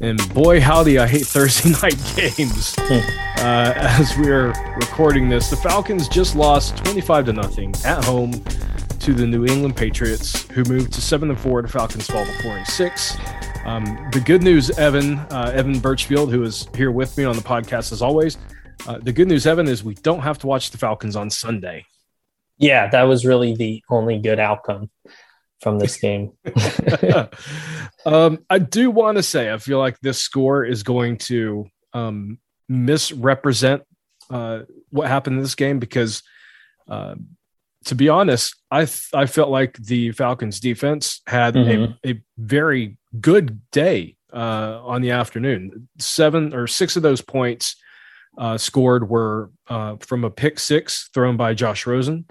And boy, howdy, I hate Thursday night games. uh, as we are recording this, the Falcons just lost 25 to nothing at home to the New England Patriots, who moved to 7 and 4. The Falcons fall to 4 and 6. Um, the good news, Evan, uh, Evan Birchfield, who is here with me on the podcast as always. Uh, the good news, Evan, is we don't have to watch the Falcons on Sunday. Yeah, that was really the only good outcome from this game. um, I do want to say I feel like this score is going to um, misrepresent uh, what happened in this game because, uh, to be honest, I th- I felt like the Falcons defense had mm-hmm. a, a very good day uh, on the afternoon. Seven or six of those points uh, scored were uh, from a pick six thrown by Josh Rosen.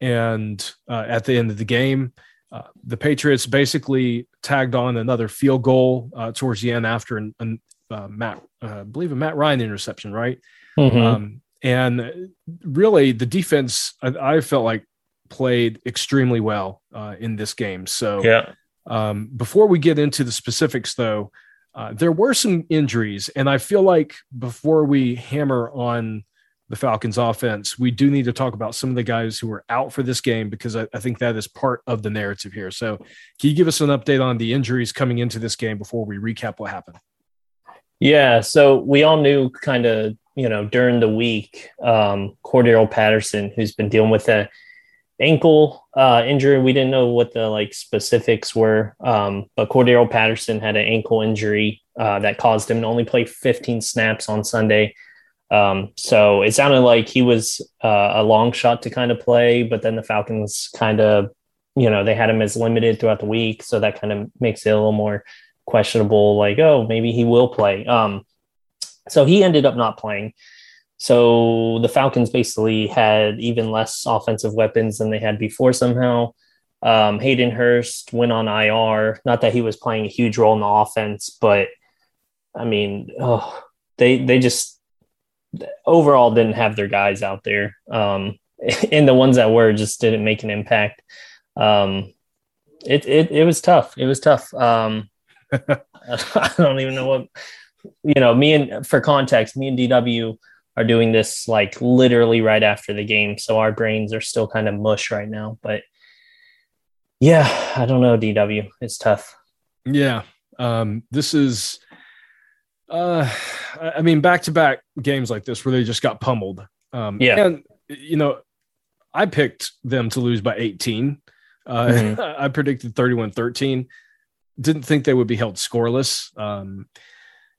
And uh, at the end of the game, uh, the Patriots basically tagged on another field goal uh, towards the end after an, an uh, Matt, uh, I believe a Matt Ryan interception, right? Mm-hmm. Um, and really, the defense I, I, felt like played extremely well uh, in this game. So, yeah. Um, before we get into the specifics, though, there were some injuries, and I feel like before we hammer on the Falcons offense, we do need to talk about some of the guys who are out for this game because I, I, think that is part of the narrative here. So, can you give us an update on the injuries coming into this game before we recap what happened? Yeah, so we all knew kind of, you know, during the week, um, Cordarrelle Patterson, who's been dealing with a ankle uh, injury. We didn't know what the like specifics were, um, but Cordarrelle Patterson had an ankle injury uh, that caused him to only play 15 snaps on Sunday. Um, so it sounded like he was uh, a long shot to kind of play, but then the Falcons kind of, you know, they had him as limited throughout the week. So that kind of makes it a little more questionable, like, oh, maybe he will play. Um, so he ended up not playing. So the Falcons basically had even less offensive weapons than they had before somehow. Um, Hayden Hurst went on IR. Not that he was playing a huge role in the offense, but I mean, oh, they they just overall didn't have their guys out there. Um, and the ones that were just didn't make an impact. Um, it, it, it was tough. It was tough. Um, I don't even know what, you know, me and for context, me and DW are doing this like literally right after the game. So our brains are still kind of mush right now, but yeah, I don't know, DW. It's tough. Yeah. Um, this is, uh, I mean, back to back games like this where they just got pummeled. Um, yeah. And, you know, I picked them to lose by 18. Uh, mm-hmm. I predicted 31 13. Didn't think they would be held scoreless. Um,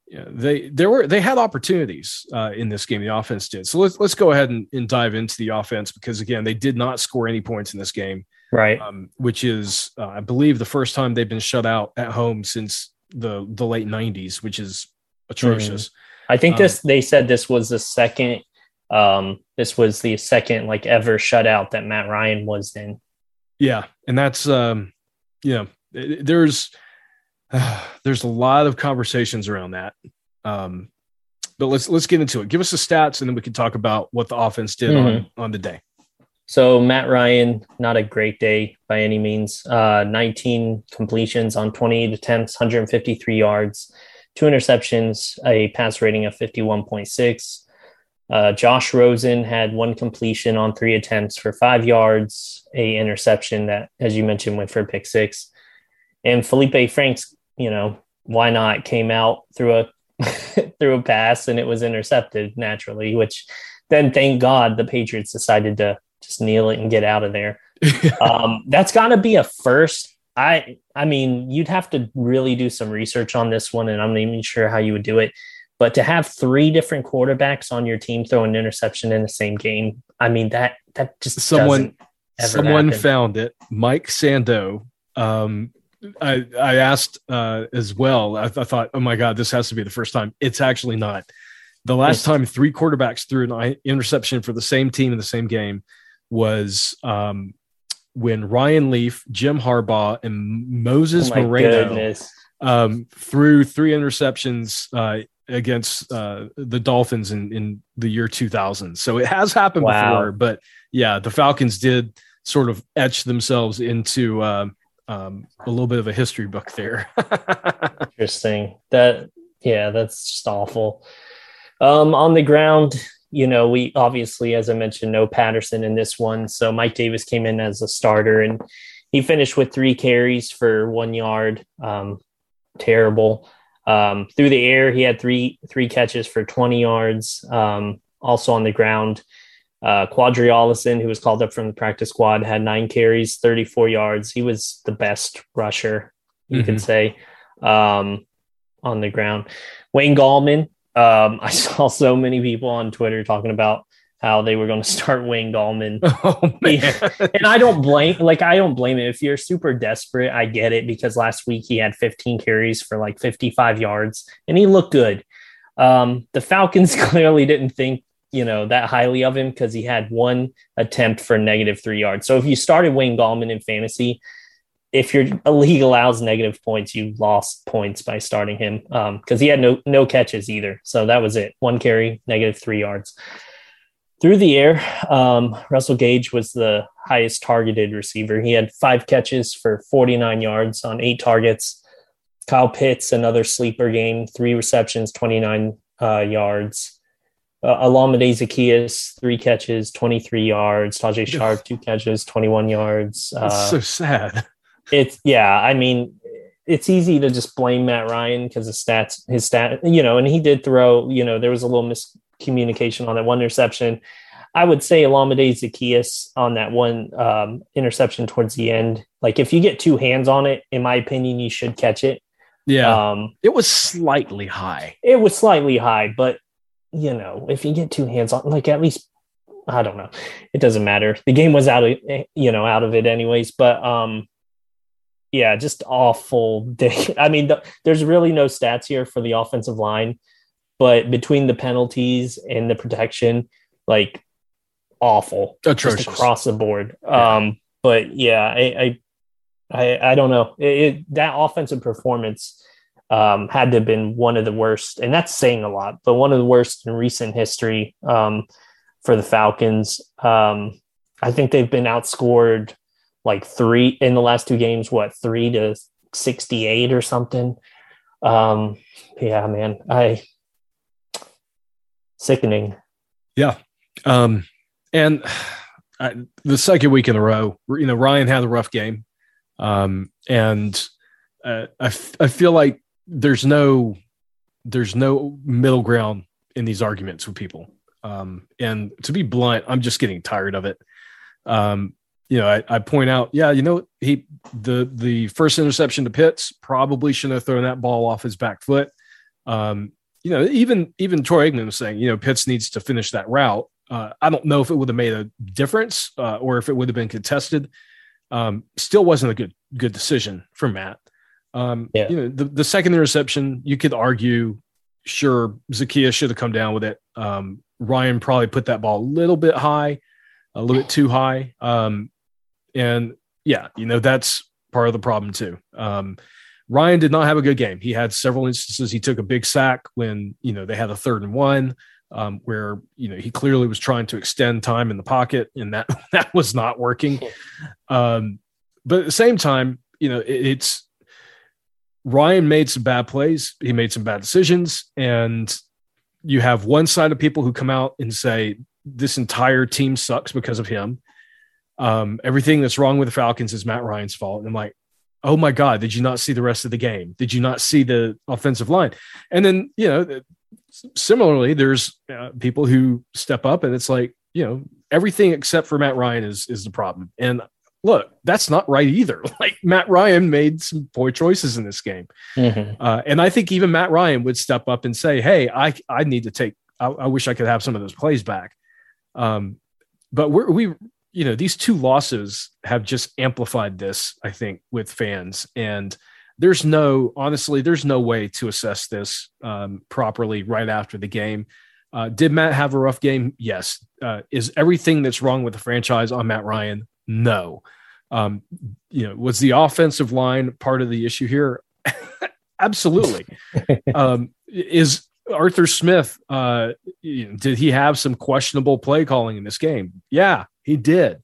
yeah, they there were they had opportunities uh, in this game. The offense did. So let's let's go ahead and, and, dive into the offense because again they did not score any points in this game, right? Um, which is uh, I believe the first time they've been shut out at home since the the late '90s, which is atrocious. Mm-hmm. I think this um, they said this was the second um this was the second like ever shutout that Matt Ryan was in. Yeah, and that's um you know there's uh, there's a lot of conversations around that. Um but let's let's get into it. Give us the stats and then we can talk about what the offense did mm-hmm. on on the day. So Matt Ryan, not a great day by any means. Uh, 19 completions on 28 attempts, 153 yards, two interceptions, a pass rating of 51.6. Uh, Josh Rosen had one completion on three attempts for five yards, a interception that, as you mentioned, went for a pick six. And Felipe Franks, you know, why not, came out through a through a pass and it was intercepted naturally, which then thank God the Patriots decided to just kneel it and get out of there. um, that's got to be a first. I I mean, you'd have to really do some research on this one, and I'm not even sure how you would do it. But to have three different quarterbacks on your team throw an interception in the same game, I mean that that just someone someone happen. found it. Mike Sando. Um, I I asked uh, as well. I, th- I thought, oh my god, this has to be the first time. It's actually not. The last time three quarterbacks threw an interception for the same team in the same game was um, when Ryan Leaf, Jim Harbaugh, and Moses oh Moreno um, threw three interceptions uh, against uh, the Dolphins in, in the year 2000. So it has happened wow. before, but yeah, the Falcons did sort of etch themselves into uh, um, a little bit of a history book there. Interesting. That yeah, that's just awful. Um, on the ground, you know, we obviously, as I mentioned, no Patterson in this one. So Mike Davis came in as a starter and he finished with three carries for one yard. Um, terrible. Um, through the air, he had three three catches for 20 yards. Um, also on the ground, uh, Qadree Ollison, who was called up from the practice squad, had nine carries, 34 yards. He was the best rusher, you mm-hmm. could say, um, on the ground. Wayne Gallman, um, I saw so many people on Twitter talking about how they were going to start Wayne Gallman. Oh, and I don't blame, like, I don't blame it. If you're super desperate, I get it because last week he had 15 carries for like 55 yards and he looked good. Um, the Falcons clearly didn't think, you know, that highly of him because he had one attempt for negative three yards. So if you started Wayne Gallman in fantasy, if your league allows negative points, you lost points by starting him because um, he had no no catches either. So that was it. One carry, negative three yards through the air, um, Russell Gage was the highest targeted receiver. He had five catches for 49 yards on eight targets. Kyle Pitts, another sleeper game, three receptions, 29 uh, yards. Uh, Olamide Zaccheaus, three catches, 23 yards. Tajae Sharpe, two catches, 21 yards. Uh, That's so sad. It's, yeah, I mean, it's easy to just blame Matt Ryan because the stats, his stat, you know, and he did throw, you know, there was a little miscommunication on that one interception. I would say Olamide Zaccheaus on that one um, interception towards the end. Like if you get two hands on it, in my opinion, you should catch it. Yeah, um, it was slightly high. It was slightly high, but you know, if you get two hands on, like at least I don't know, it doesn't matter. The game was out of you know out of it anyways. But um, yeah, just awful day. I mean, the, there's really no stats here for the offensive line but between the penalties and the protection, like awful, atrocious across the board. Yeah. Um, but yeah, I, I, I, I don't know. It, it, that offensive performance um, had to have been one of the worst, and that's saying a lot, but one of the worst in recent history um, for the Falcons. Um, I think they've been outscored like three in the last two games. What three to sixty-eight or something? Um, yeah, man, I sickening. Yeah. Um, and I, the second week in a row, you know, Ryan had a rough game. Um, and uh, I, f- I feel like there's no, there's no middle ground in these arguments with people. Um, and to be blunt, I'm just getting tired of it. Um, you know, I, I, point out, yeah, you know, he the the first interception to Pitts probably shouldn't have thrown that ball off his back foot. Um, you know, even even Troy Aikman was saying, you know, Pitts needs to finish that route. Uh, I don't know if it would have made a difference uh, or if it would have been contested. Um, still wasn't a good good decision for Matt. Um, yeah. You know, the, the second interception, you could argue, sure, Zaccheaus should have come down with it. Um, Ryan probably put that ball a little bit high, a little bit too high. Um, and yeah, you know, that's part of the problem too. Um, Ryan did not have a good game. He had several instances. He took a big sack when you know they had a third and one, um, where you know he clearly was trying to extend time in the pocket, and that that was not working. Um, but at the same time, you know it, it's Ryan made some bad plays. He made some bad decisions, and you have one side of people who come out and say this entire team sucks because of him. Um, everything that's wrong with the Falcons is Matt Ryan's fault. And I'm like, oh my god did you not see the rest of the game did you not see the offensive line and then you know similarly, there's uh, people who step up, and it's like you know everything except for Matt Ryan is is the problem. And look, that's not right either. Like Matt Ryan made some poor choices in this game, mm-hmm. uh, and I think even Matt Ryan would step up and say, "Hey, I I need to take. I, I wish I could have some of those plays back." Um, but we're, we you know these two losses have just amplified this i think with fans. And there's no honestly there's no way to assess this um, properly right after the game. Uh, did matt have a rough game? Yes. Uh, is everything that's wrong with the franchise on matt ryan? No. Um, you know was the offensive line part of the issue here? Absolutely. Um, is arthur smith uh, did he have some questionable play calling in this game? Yeah he did.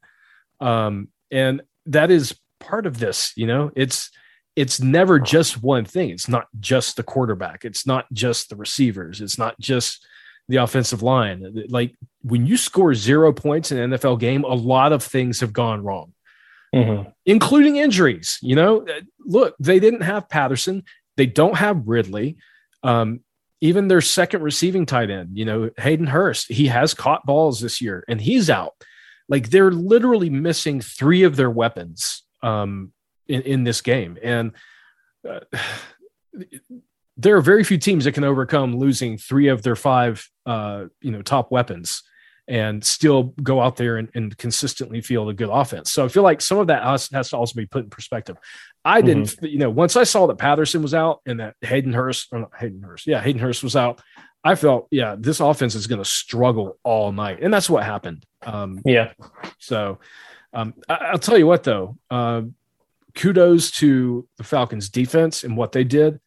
Um, and that is part of this, you know, it's, it's never just one thing. It's not just the quarterback. It's not just the receivers. It's not just the offensive line. Like when you score zero points in an NFL game, a lot of things have gone wrong, mm-hmm. including injuries. You know, look, they didn't have Patterson. They don't have Ridley. Um, even their second receiving tight end, you know, Hayden Hurst, he has caught balls this year and he's out. Like they're literally missing three of their weapons um, in, in this game. And uh, there are very few teams that can overcome losing three of their five, uh, you know, top weapons and still go out there and, and, consistently field a good offense. So I feel like some of that has, has to also be put in perspective. I didn't, mm-hmm. you know, once I saw that Patterson was out and that Hayden Hurst, or not Hayden Hurst, yeah, Hayden Hurst was out, I felt, yeah, this offense is going to struggle all night, and that's what happened. Um, yeah. So um, I, will tell you what, though, uh, kudos to the Falcons' defense and what they did.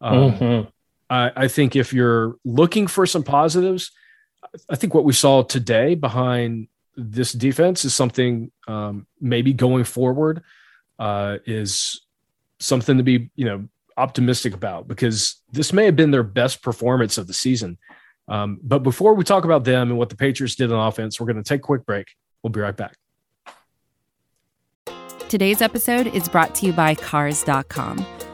Um, mm-hmm. I, I think if you're looking for some positives, I think what we saw today behind this defense is something um, maybe going forward uh, is something to be you know optimistic about because this may have been their best performance of the season. Um, but before we talk about them and what the Patriots did on offense, we're going to take a quick break. We'll be right back. Today's episode is brought to you by Cars.com.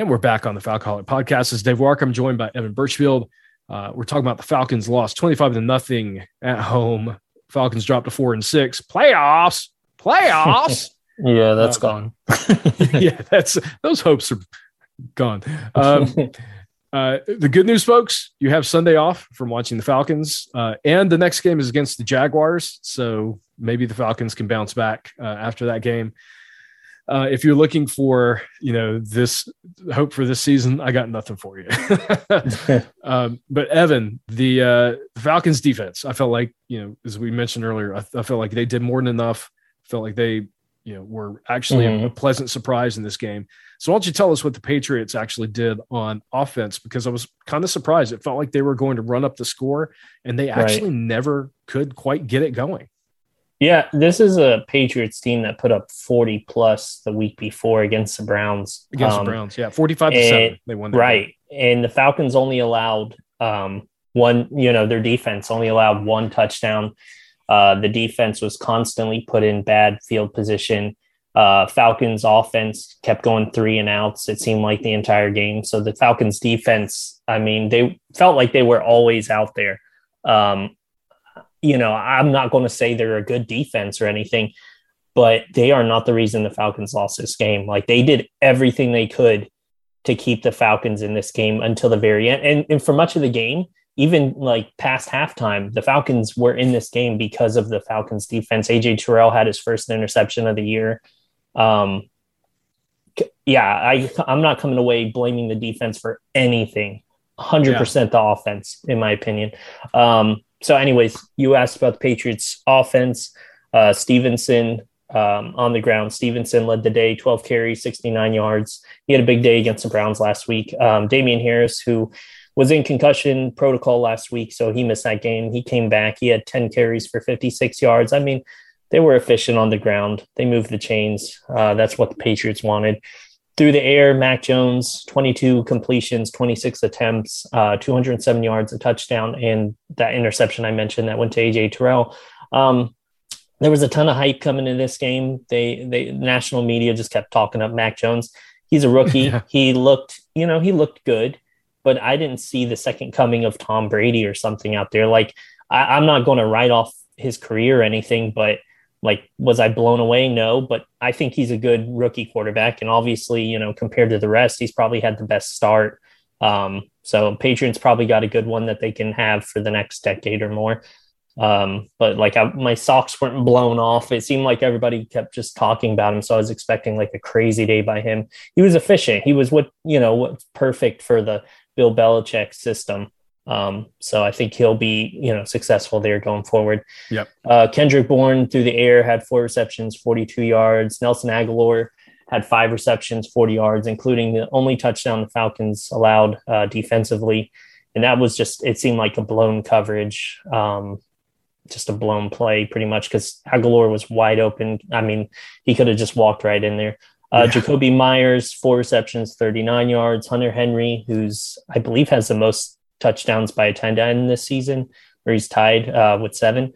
And we're back on the Falcoholic podcast. This is Dave. I'm joined by Evan Birchfield. Uh, we're talking about the Falcons lost 25 to nothing at home. Falcons dropped to four and six. Playoffs, playoffs. yeah, that's uh, gone. yeah, that's those hopes are gone. Um, uh, the good news, folks, you have Sunday off from watching the Falcons, uh, and the next game is against the Jaguars. So maybe the Falcons can bounce back uh, after that game uh, if you're looking for you know this hope for this season, I got nothing for you. um, but Evan, the uh, Falcons defense, I felt like you know as we mentioned earlier, I, I felt like they did more than enough. Felt like they you know were actually mm-hmm. a pleasant surprise in this game. So why don't you tell us what the Patriots actually did on offense? Because I was kind of surprised. It felt like they were going to run up the score, and they actually right. never could quite get it going. Yeah, this is a Patriots team that put up 40 plus the week before against the Browns. Against um, the Browns, yeah, 45 to 7. They won that. Right. Game. And the Falcons only allowed um, one, you know, their defense only allowed one touchdown. Uh, the defense was constantly put in bad field position. Uh, Falcons offense kept going three and outs. It seemed like the entire game. So the Falcons defense, I mean, they felt like they were always out there. Um, you know, I'm not going to say they're a good defense or anything, but they are not the reason the Falcons lost this game. Like they did everything they could to keep the Falcons in this game until the very end. And, and for much of the game, even like past halftime, the Falcons were in this game because of the Falcons defense. AJ Terrell had his first interception of the year. Um, yeah, I, I'm not coming away blaming the defense for anything. 100% yeah. the offense, in my opinion. Um, so, anyways, you asked about the Patriots offense. Uh, Stevenson um, on the ground. Stevenson led the day, 12 carries, 69 yards. He had a big day against the Browns last week. Um, Damien Harris, who was in concussion protocol last week, so he missed that game. He came back. He had 10 carries for 56 yards. I mean, they were efficient on the ground. They moved the chains. Uh, that's what the Patriots wanted. Through the air, Mac Jones, 22 completions, 26 attempts, uh, 207 yards, a touchdown, and that interception I mentioned that went to AJ Terrell. Um, there was a ton of hype coming in this game. They, they, national media just kept talking up Mac Jones. He's a rookie. yeah. He looked, you know, he looked good, but I didn't see the second coming of Tom Brady or something out there. Like, I, I'm not going to write off his career or anything, but like was i blown away? No but i think he's a good rookie quarterback. And obviously you know compared to the rest he's probably had the best start. Um, so patriots probably got a good one that they can have for the next decade or more. Um, but like I, my socks weren't blown off. It seemed like everybody kept just talking about him. So i was expecting like a crazy day by him. He was efficient. He was what you know what's perfect for the bill belichick system um, so I think he'll be, you know, successful there going forward. Yep. Uh, Kendrick Bourne through the air had four receptions, 42 yards. Nelson Agholor had five receptions, 40 yards, including the only touchdown the Falcons allowed uh, defensively. And that was just, it seemed like a blown coverage, um, just a blown play pretty much because Agholor was wide open. I mean, he could have just walked right in there. Uh, yeah. Jakobi Meyers, four receptions, 39 yards. Hunter Henry, who's, I believe, has the most touchdowns by a tight end this season, where he's tied uh, with seven.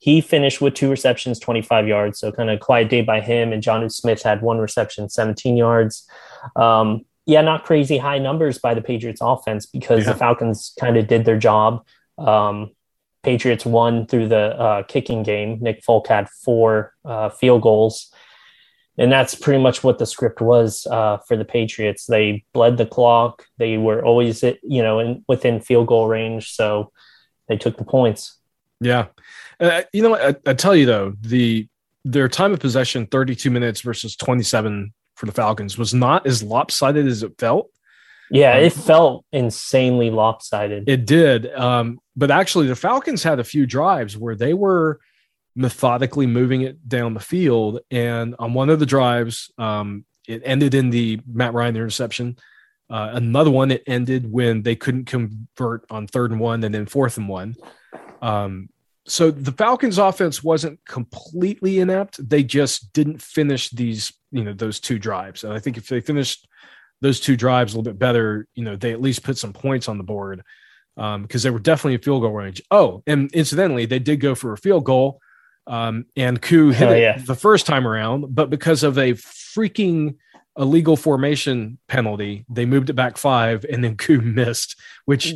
He finished with two receptions, 25 yards. So kind of quiet day by him. And Jonnu Smith had one reception, 17 yards. Um, yeah, not crazy high numbers by the Patriots offense because yeah. the Falcons kind of did their job. Um, Patriots won through the uh, kicking game. Nick Folk had four uh, field goals and that's pretty much what the script was uh, for the Patriots. They bled the clock. They were always, you know, in, within field goal range, so they took the points. Yeah, uh, you know, I, I, tell you though, the their time of possession, thirty-two minutes versus twenty-seven for the Falcons, was not as lopsided as it felt. Yeah, um, it felt insanely lopsided. It did, um, but actually, the Falcons had a few drives where they were methodically moving it down the field. And on one of the drives, um, it ended in the Matt Ryan interception. Uh, another one, it ended when they couldn't convert on third and one and then fourth and one. Um, so the Falcons offense wasn't completely inept. They just didn't finish these, you know, those two drives. And I think if they finished those two drives a little bit better, you know, they at least put some points on the board because um, they were definitely in field goal range. Oh, and incidentally, they did go for a field goal um, and Koo hit it yeah. the first time around, but because of a freaking illegal formation penalty, they moved it back five, and then Koo missed, which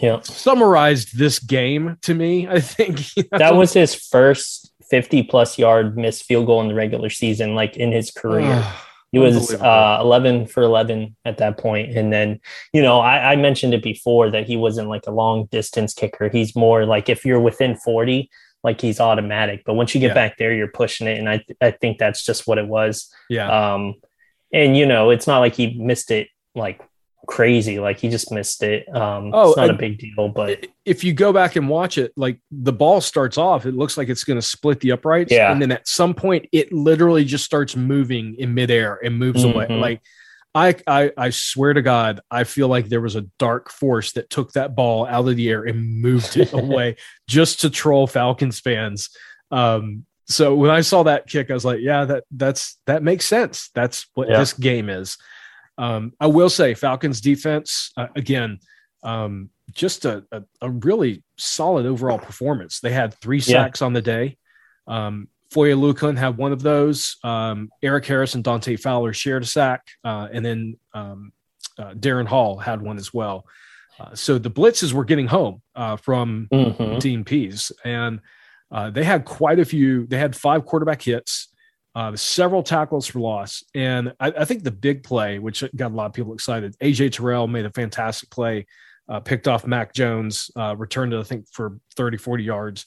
yeah. summarized this game to me. I think you know? that was his first 50 plus yard missed field goal in the regular season, like in his career. he was uh, 11 for 11 at that point and then you know I, I, mentioned it before that he wasn't like a long distance kicker he's more like if you're within 40 like he's automatic. But once you get yeah. back there, you're pushing it, and I I think that's just what it was. Yeah. Um, and you know, it's not like he missed it like crazy. Like he just missed it. Um, oh, it's not a big deal. But if you go back and watch it, like the ball starts off, it looks like it's going to split the uprights. Yeah. And then at some point, it literally just starts moving in midair and moves mm-hmm. away. Like I, I I swear to God, I feel like there was a dark force that took that ball out of the air and moved it away just to troll Falcons fans. Um, so when I saw that kick, I was like, yeah, that that's that makes sense. That's what yeah. this game is. Um, I will say Falcons defense uh, again, um, just a, a, a, really solid overall performance. They had three sacks yeah. on the day. Um, Foye Oluokun had one of those. Um, Erik Harris and Dante Fowler shared a sack, uh, and then um, uh, Darren Hall had one as well. Uh, so the blitzes were getting home uh, from mm-hmm. Dean Pees, and uh, they had quite a few. They had five quarterback hits, uh, several tackles for loss, and I, I, think the big play, which got a lot of people excited, AJ Terrell made a fantastic play, picked off Mac Jones, returned it I think for 30, 40 yards.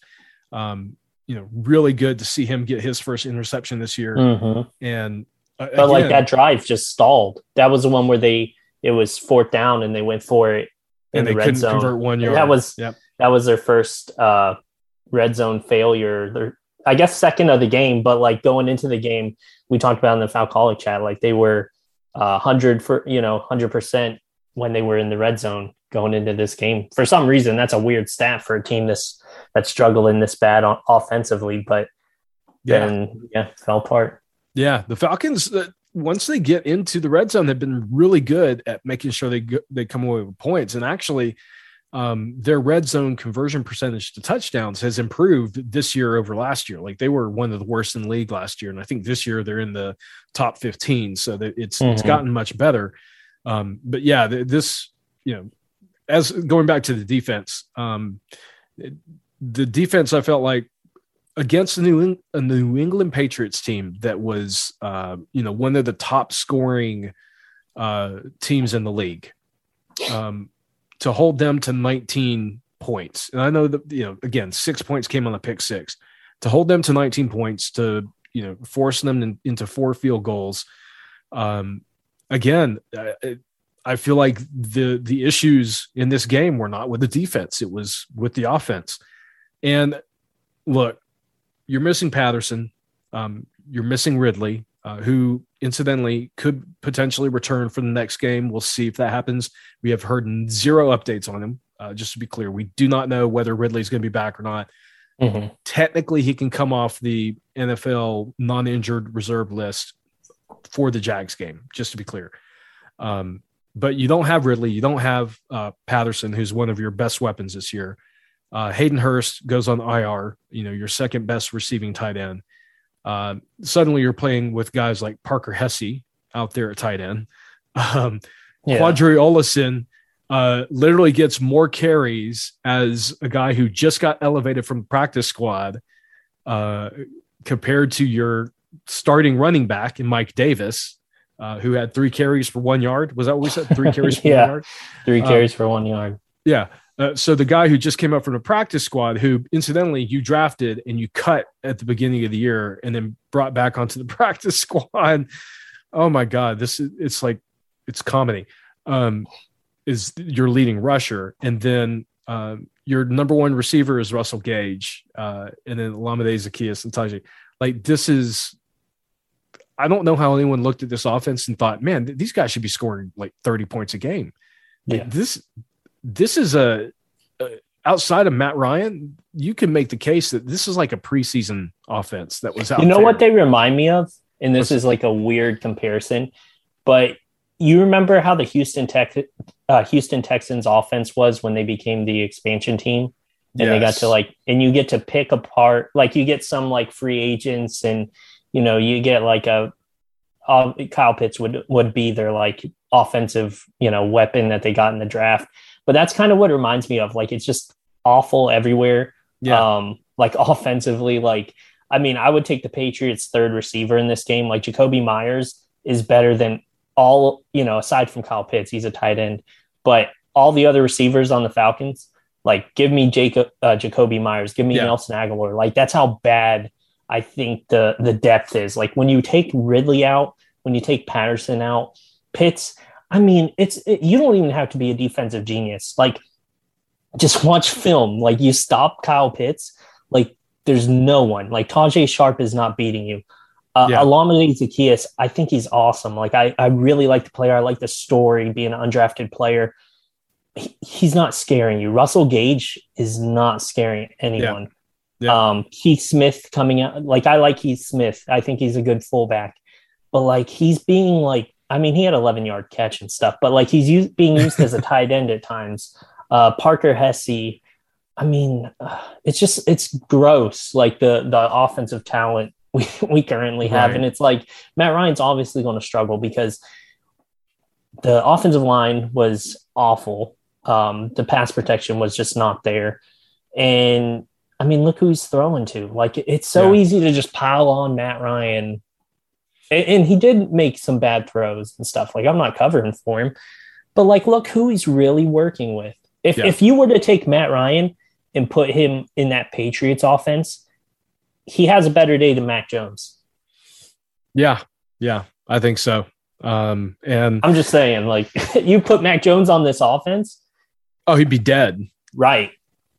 Um, you know, really good to see him get his first interception this year. Mm-hmm. And uh, but again, like that drive just stalled. That was the one where they it was fourth down and they went for it in and the red zone. Convert one yard. And that was yep. that was their first uh, red zone failure. Their I guess second of the game, but like going into the game, we talked about in the Falcoholic chat, like they were uh, hundred for you know hundred percent when they were in the red zone going into this game. For some reason, that's a weird stat for a team this that struggled in this bad on, offensively, but Yeah. then yeah, fell apart. Yeah, the Falcons uh, once they get into the red zone, they've been really good at making sure they go, they come away with points. And actually, um, their red zone conversion percentage to touchdowns has improved this year over last year. Like they were one of the worst in the league last year, and I think this year they're in the top fifteen. So that it's it's Mhm. gotten much better. Um, but yeah, this you know, as going back to the defense, um, the defense I felt like against the New, Eng- a New England Patriots team that was, uh, you know, one of the top scoring uh, teams in the league, um, to hold them to 19 points. And I know that, you know, again, six points came on the pick six. To hold them to 19 points, to, you know, force them in, into four field goals. Um, again, I feel like the the issues in this game were not with the defense; it was with the offense. And look, you're missing Patterson, um, you're missing Ridley, uh, who incidentally could potentially return for the next game. We'll see if that happens. We have heard zero updates on him. Uh, just to be clear, we do not know whether Ridley's going to be back or not. Mhm. Technically, he can come off the NFL non-injured reserve list for the Jags game. Just to be clear, um, but you don't have Ridley, you don't have uh, Patterson, who's one of your best weapons this year. Uh, Hayden Hurst goes on IR, you know, your second best receiving tight end. Uh, suddenly you're playing with guys like Parker Hesse out there at tight end. Um, Yeah. Qadree Ollison uh, literally gets more carries as a guy who just got elevated from practice squad uh, compared to your starting running back in Mike Davis, uh, who had three carries for one yard. Was that what we said? Three carries for Yeah. one yard? Three Um, carries for one yard. Yeah. Uh, so the guy who just came up from the practice squad, who incidentally you drafted and you cut at the beginning of the year and then brought back onto the practice squad. Oh my God, this is it's like it's comedy. Um, is your leading rusher, and then um, your number one receiver is Russell Gage, uh, and then Lamade Zaccheaus and Tajae. Like this is, I don't know how anyone looked at this offense and thought, man, th- these guys should be scoring like thirty points a game. Like, Yeah. This this is a, a outside of Matt Ryan, you can make the case that this is like a preseason offense that was out. You know there. what they remind me of? And this is like a weird comparison, but you remember how the Houston Tex uh, Houston Texans offense was when they became the expansion team, and they got to like, and you get to pick apart, like you get some like free agents, and you know you get like a uh, Kyle Pitts would would be their like offensive you know weapon that they got in the draft, but that's kind of what it reminds me of. Like it's just awful everywhere Yeah. um like offensively like i mean i would take the patriots third receiver in this game like jakobi meyers is better than all you know aside from kyle pitts he's a tight end but all the other receivers on the falcons like give me jacob uh, jakobi meyers give me Yeah. nelson agholor like that's how bad i think the the depth is like when you take ridley out when you take patterson out pitts i mean it's it, you don't even have to be a defensive genius like just watch film. Like you stop Kyle Pitts, like there's no one. Like Tajae Sharpe is not beating you. Uh, Yeah. Olamide Zaccheaus, I think he's awesome. Like I, I really like the player. I like the story, being an undrafted player. He, he's not scaring you. Russell Gage is not scaring anyone. Yeah. Um, Keith Smith coming out. Like I like Keith Smith. I think he's a good fullback. But like he's being like, I mean, he had 11 yard catch and stuff. But like he's used, being used as a tight end at times uh, Parker Hesse. I mean, uh, it's just it's gross. Like the the offensive talent we we currently have, Right. and it's like Matt Ryan's obviously going to struggle because the offensive line was awful. Um, the pass protection was just not there, and I mean, look who he's throwing to. Like it's so Yeah. easy to just pile on Matt Ryan. And, and he did make some bad throws and stuff. Like I'm not covering for him, but like look who he's really working with. If Yeah. if you were to take Matt Ryan and put him in that Patriots offense, he has a better day than Mac Jones. Yeah, yeah, I think so. Um, and I'm just saying, like you put Mac Jones on this offense, oh, he'd be dead. right?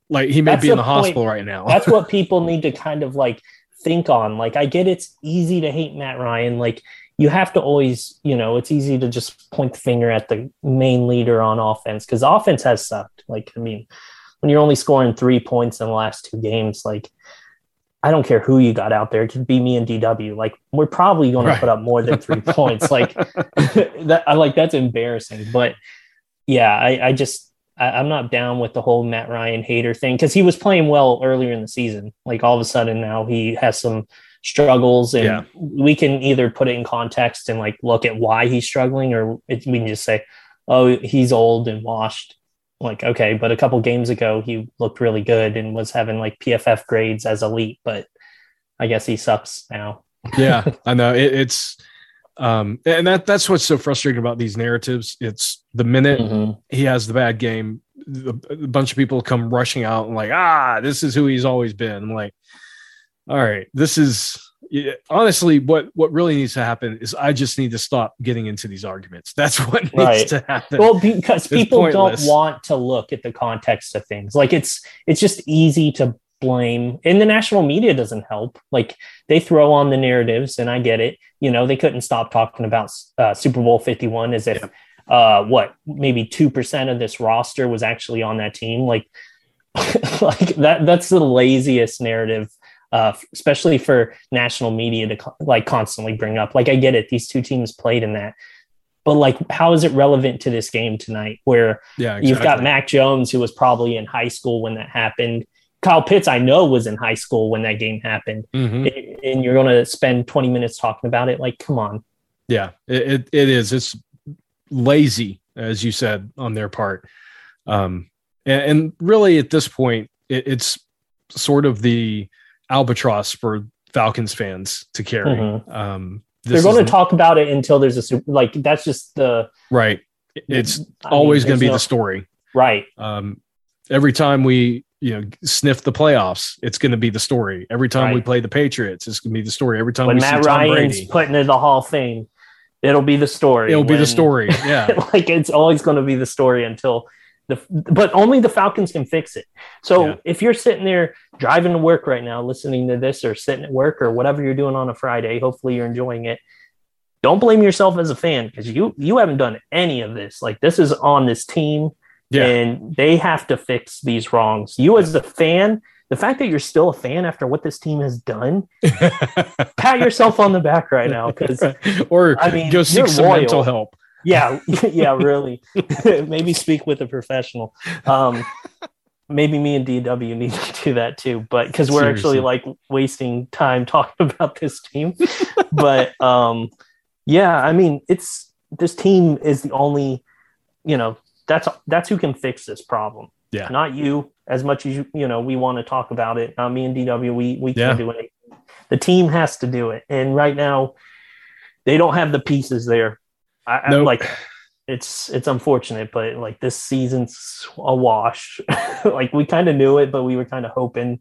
Like he may That's be in the the hospital right now. That's what people need to kind of like think on. Like I get it's easy to hate Matt Ryan. Like you have to always, you know, it's easy to just point the finger at the main leader on offense because offense has sucked. Like, I mean, when you're only scoring three points in the last two games, like I don't care who you got out there. It could be me and DW. Like we're probably going right. to put up more than three points. Like that, I like that's embarrassing. But yeah, I, I just I, am not down with the whole Matt Ryan hater thing because he was playing well earlier in the season. Like all of a sudden now he has some struggles and yeah. we can either put it in context and like look at why he's struggling or it, we can just say oh he's old and washed like okay but a couple games ago he looked really good and was having like pff grades as elite but i guess he sucks now yeah i know it, it's um and that that's what's so frustrating about these narratives it's the minute mm-hmm. he has the bad game a bunch of people come rushing out and like ah this is who he's always been I'm like all right, this is honestly what what really needs to happen is I just need to stop getting into these arguments. That's what needs right. to happen. Well, because it's people pointless. don't want to look at the context of things. Like it's it's just easy to blame and the national media doesn't help like they throw on the narratives and i get it you know they couldn't stop talking about uh, super bowl 51 as if yeah. uh what maybe 2% of this roster was actually on that team like like that that's the laziest narrative uh, especially for national media to co- like constantly bring up. Like, I get it; these two teams played in that, but like, how is it relevant to this game tonight? Where yeah, exactly. you've got Mac Jones, who was probably in high school when that happened. Kyle Pitts, I know, was in high school when that game happened, mm-hmm. and you're going to spend 20 minutes talking about it. Like, come on. Yeah, it, it is. It's lazy, as you said, on their part. Um, and, and really, at this point, it, it's sort of the albatross for Falcons fans to carry. Mm-hmm. Um, They're going to talk about it until there's a super, like that's just the right. It's I always going to be no, the story, right? Um, every time we you know sniff the playoffs, it's going to be the story. Every time right. we play the Patriots, it's going to be the story. Every time when we Matt see Tom Ryan's Brady, putting in the Hall of Fame, it'll be the story. It'll when, be the story. Yeah, like it's always going to be the story until the, but only the Falcons can fix it. So yeah. if you're sitting there driving to work right now, listening to this, or sitting at work, or whatever you're doing on a Friday, hopefully you're enjoying it. Don't blame yourself as a fan because you you haven't done any of this. Like this is on this team, yeah. and they have to fix these wrongs. You as a fan, the fact that you're still a fan after what this team has done, pat yourself on the back right now because, or I mean, go seek some loyal. mental help yeah yeah really maybe speak with a professional um maybe me and dw need to do that too but because we're Seriously. actually like wasting time talking about this team but um yeah i mean it's this team is the only you know that's that's who can fix this problem yeah not you as much as you you know we want to talk about it uh, me and dw we we can't do it the team has to do it and right now they don't have the pieces there I, nope. like it's it's unfortunate, but like this season's a wash. like we kind of knew it, but we were kind of hoping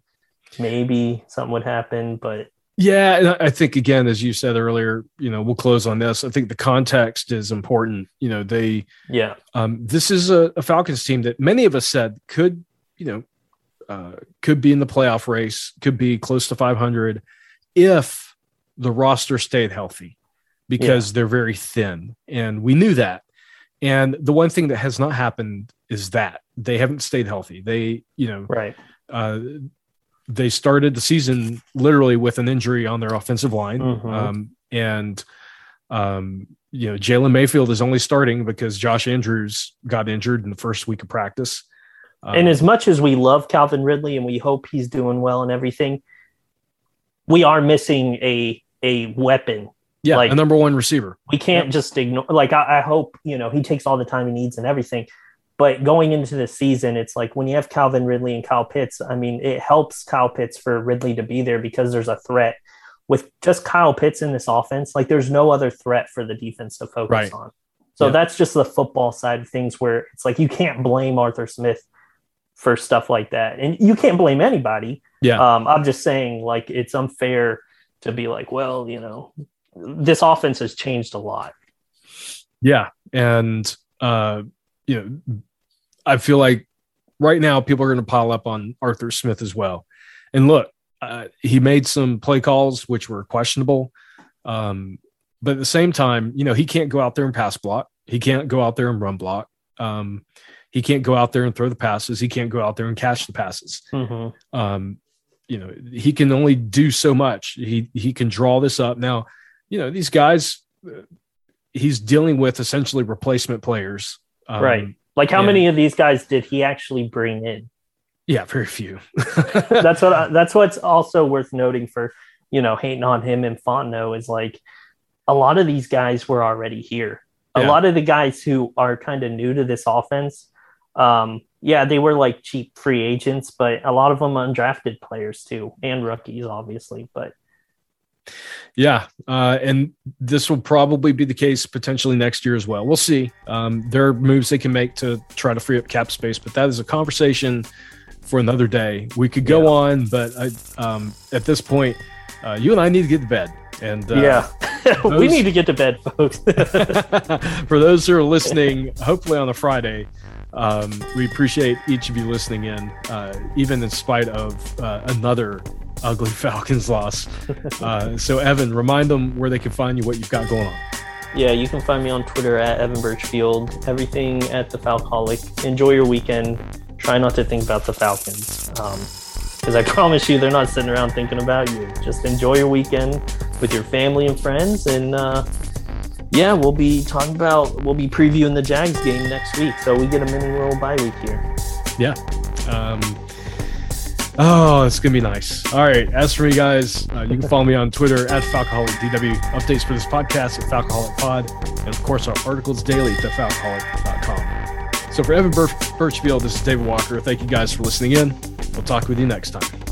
maybe something would happen. But yeah, and I think again, as you said earlier, you know, we'll close on this. I think the context is important. You know, they yeah, um, this is a, a Falcons team that many of us said could you know uh, could be in the playoff race, could be close to 500 if the roster stayed healthy because yeah. they're very thin. And we knew that. And the one thing that has not happened is that they haven't stayed healthy. They, you know, right. Uh, they started the season literally with an injury on their offensive line. Mm-hmm. Um, and, um, you know, Jalen Mayfield is only starting because Josh Andrews got injured in the first week of practice. Um, and as much as we love Calvin Ridley and we hope he's doing well and everything, we are missing a a weapon yeah, like, a number one receiver. We can't yep. just ignore. Like I, I, hope you know he takes all the time he needs and everything. But going into the season, it's like when you have Calvin Ridley and Kyle Pitts. I mean, it helps Kyle Pitts for Ridley to be there because there's a threat with just Kyle Pitts in this offense. Like there's no other threat for the defense to focus right. on. So yep. that's just the football side of things where it's like you can't blame Arthur Smith for stuff like that, and you can't blame anybody. Yeah, um, I'm just saying like it's unfair to be like, well, you know, this offense has changed a lot. Yeah, and uh, you know, I feel like right now people are going to pile up on Arthur Smith as well. And look, uh, he made some play calls which were questionable. Um, but at the same time, you know, he can't go out there and pass block. He can't go out there and run block. Um, he can't go out there and throw the passes. He can't go out there and catch the passes. Mm-hmm. Um, you know, he can only do so much. He he can draw this up. Now, you know, these guys, uh, he's dealing with essentially replacement players. Um, right. Like how many of these guys did he actually bring in? Yeah, very few. that's what I, that's what's also worth noting for you know hating on him and Fontenot is like a lot of these guys were already here. A lot of the guys who are kind of new to this offense, um, yeah, they were like cheap free agents, but a lot of them undrafted players too, and rookies, obviously. But yeah, uh, and this will probably be the case potentially next year as well. We'll see. Um, there are moves they can make to try to free up cap space, but that is a conversation for another day. We could go yeah. on, but I, um, at this point, uh, you and I need to get to bed. And uh, yeah, those, we need to get to bed, folks. for those who are listening, hopefully on a Friday, um, we appreciate each of you listening in, uh, even in spite of uh, another ugly Falcons loss. Uh, so, Evan, remind them where they can find you, what you've got going on. Yeah, you can find me on Twitter at Evan Birchfield. Everything at the Falcoholic. Enjoy your weekend try not to think about the Falcons. Because um, I promise you, they're not sitting around thinking about you. Just enjoy your weekend with your family and friends. And uh, yeah, we'll be talking about, we'll be previewing the Jags game next week. So we get a mini little bye week here. Yeah. Um, oh, it's to be nice. All right. As for me, guys, uh, you can follow me on Twitter at FalcoholicDW. Updates for this podcast at FalcoHolic And of course, our articles daily at thefalcoholic.com. So for Evan Birchfield, this is David Walker. Thank you guys for listening in. We'll talk with you next time.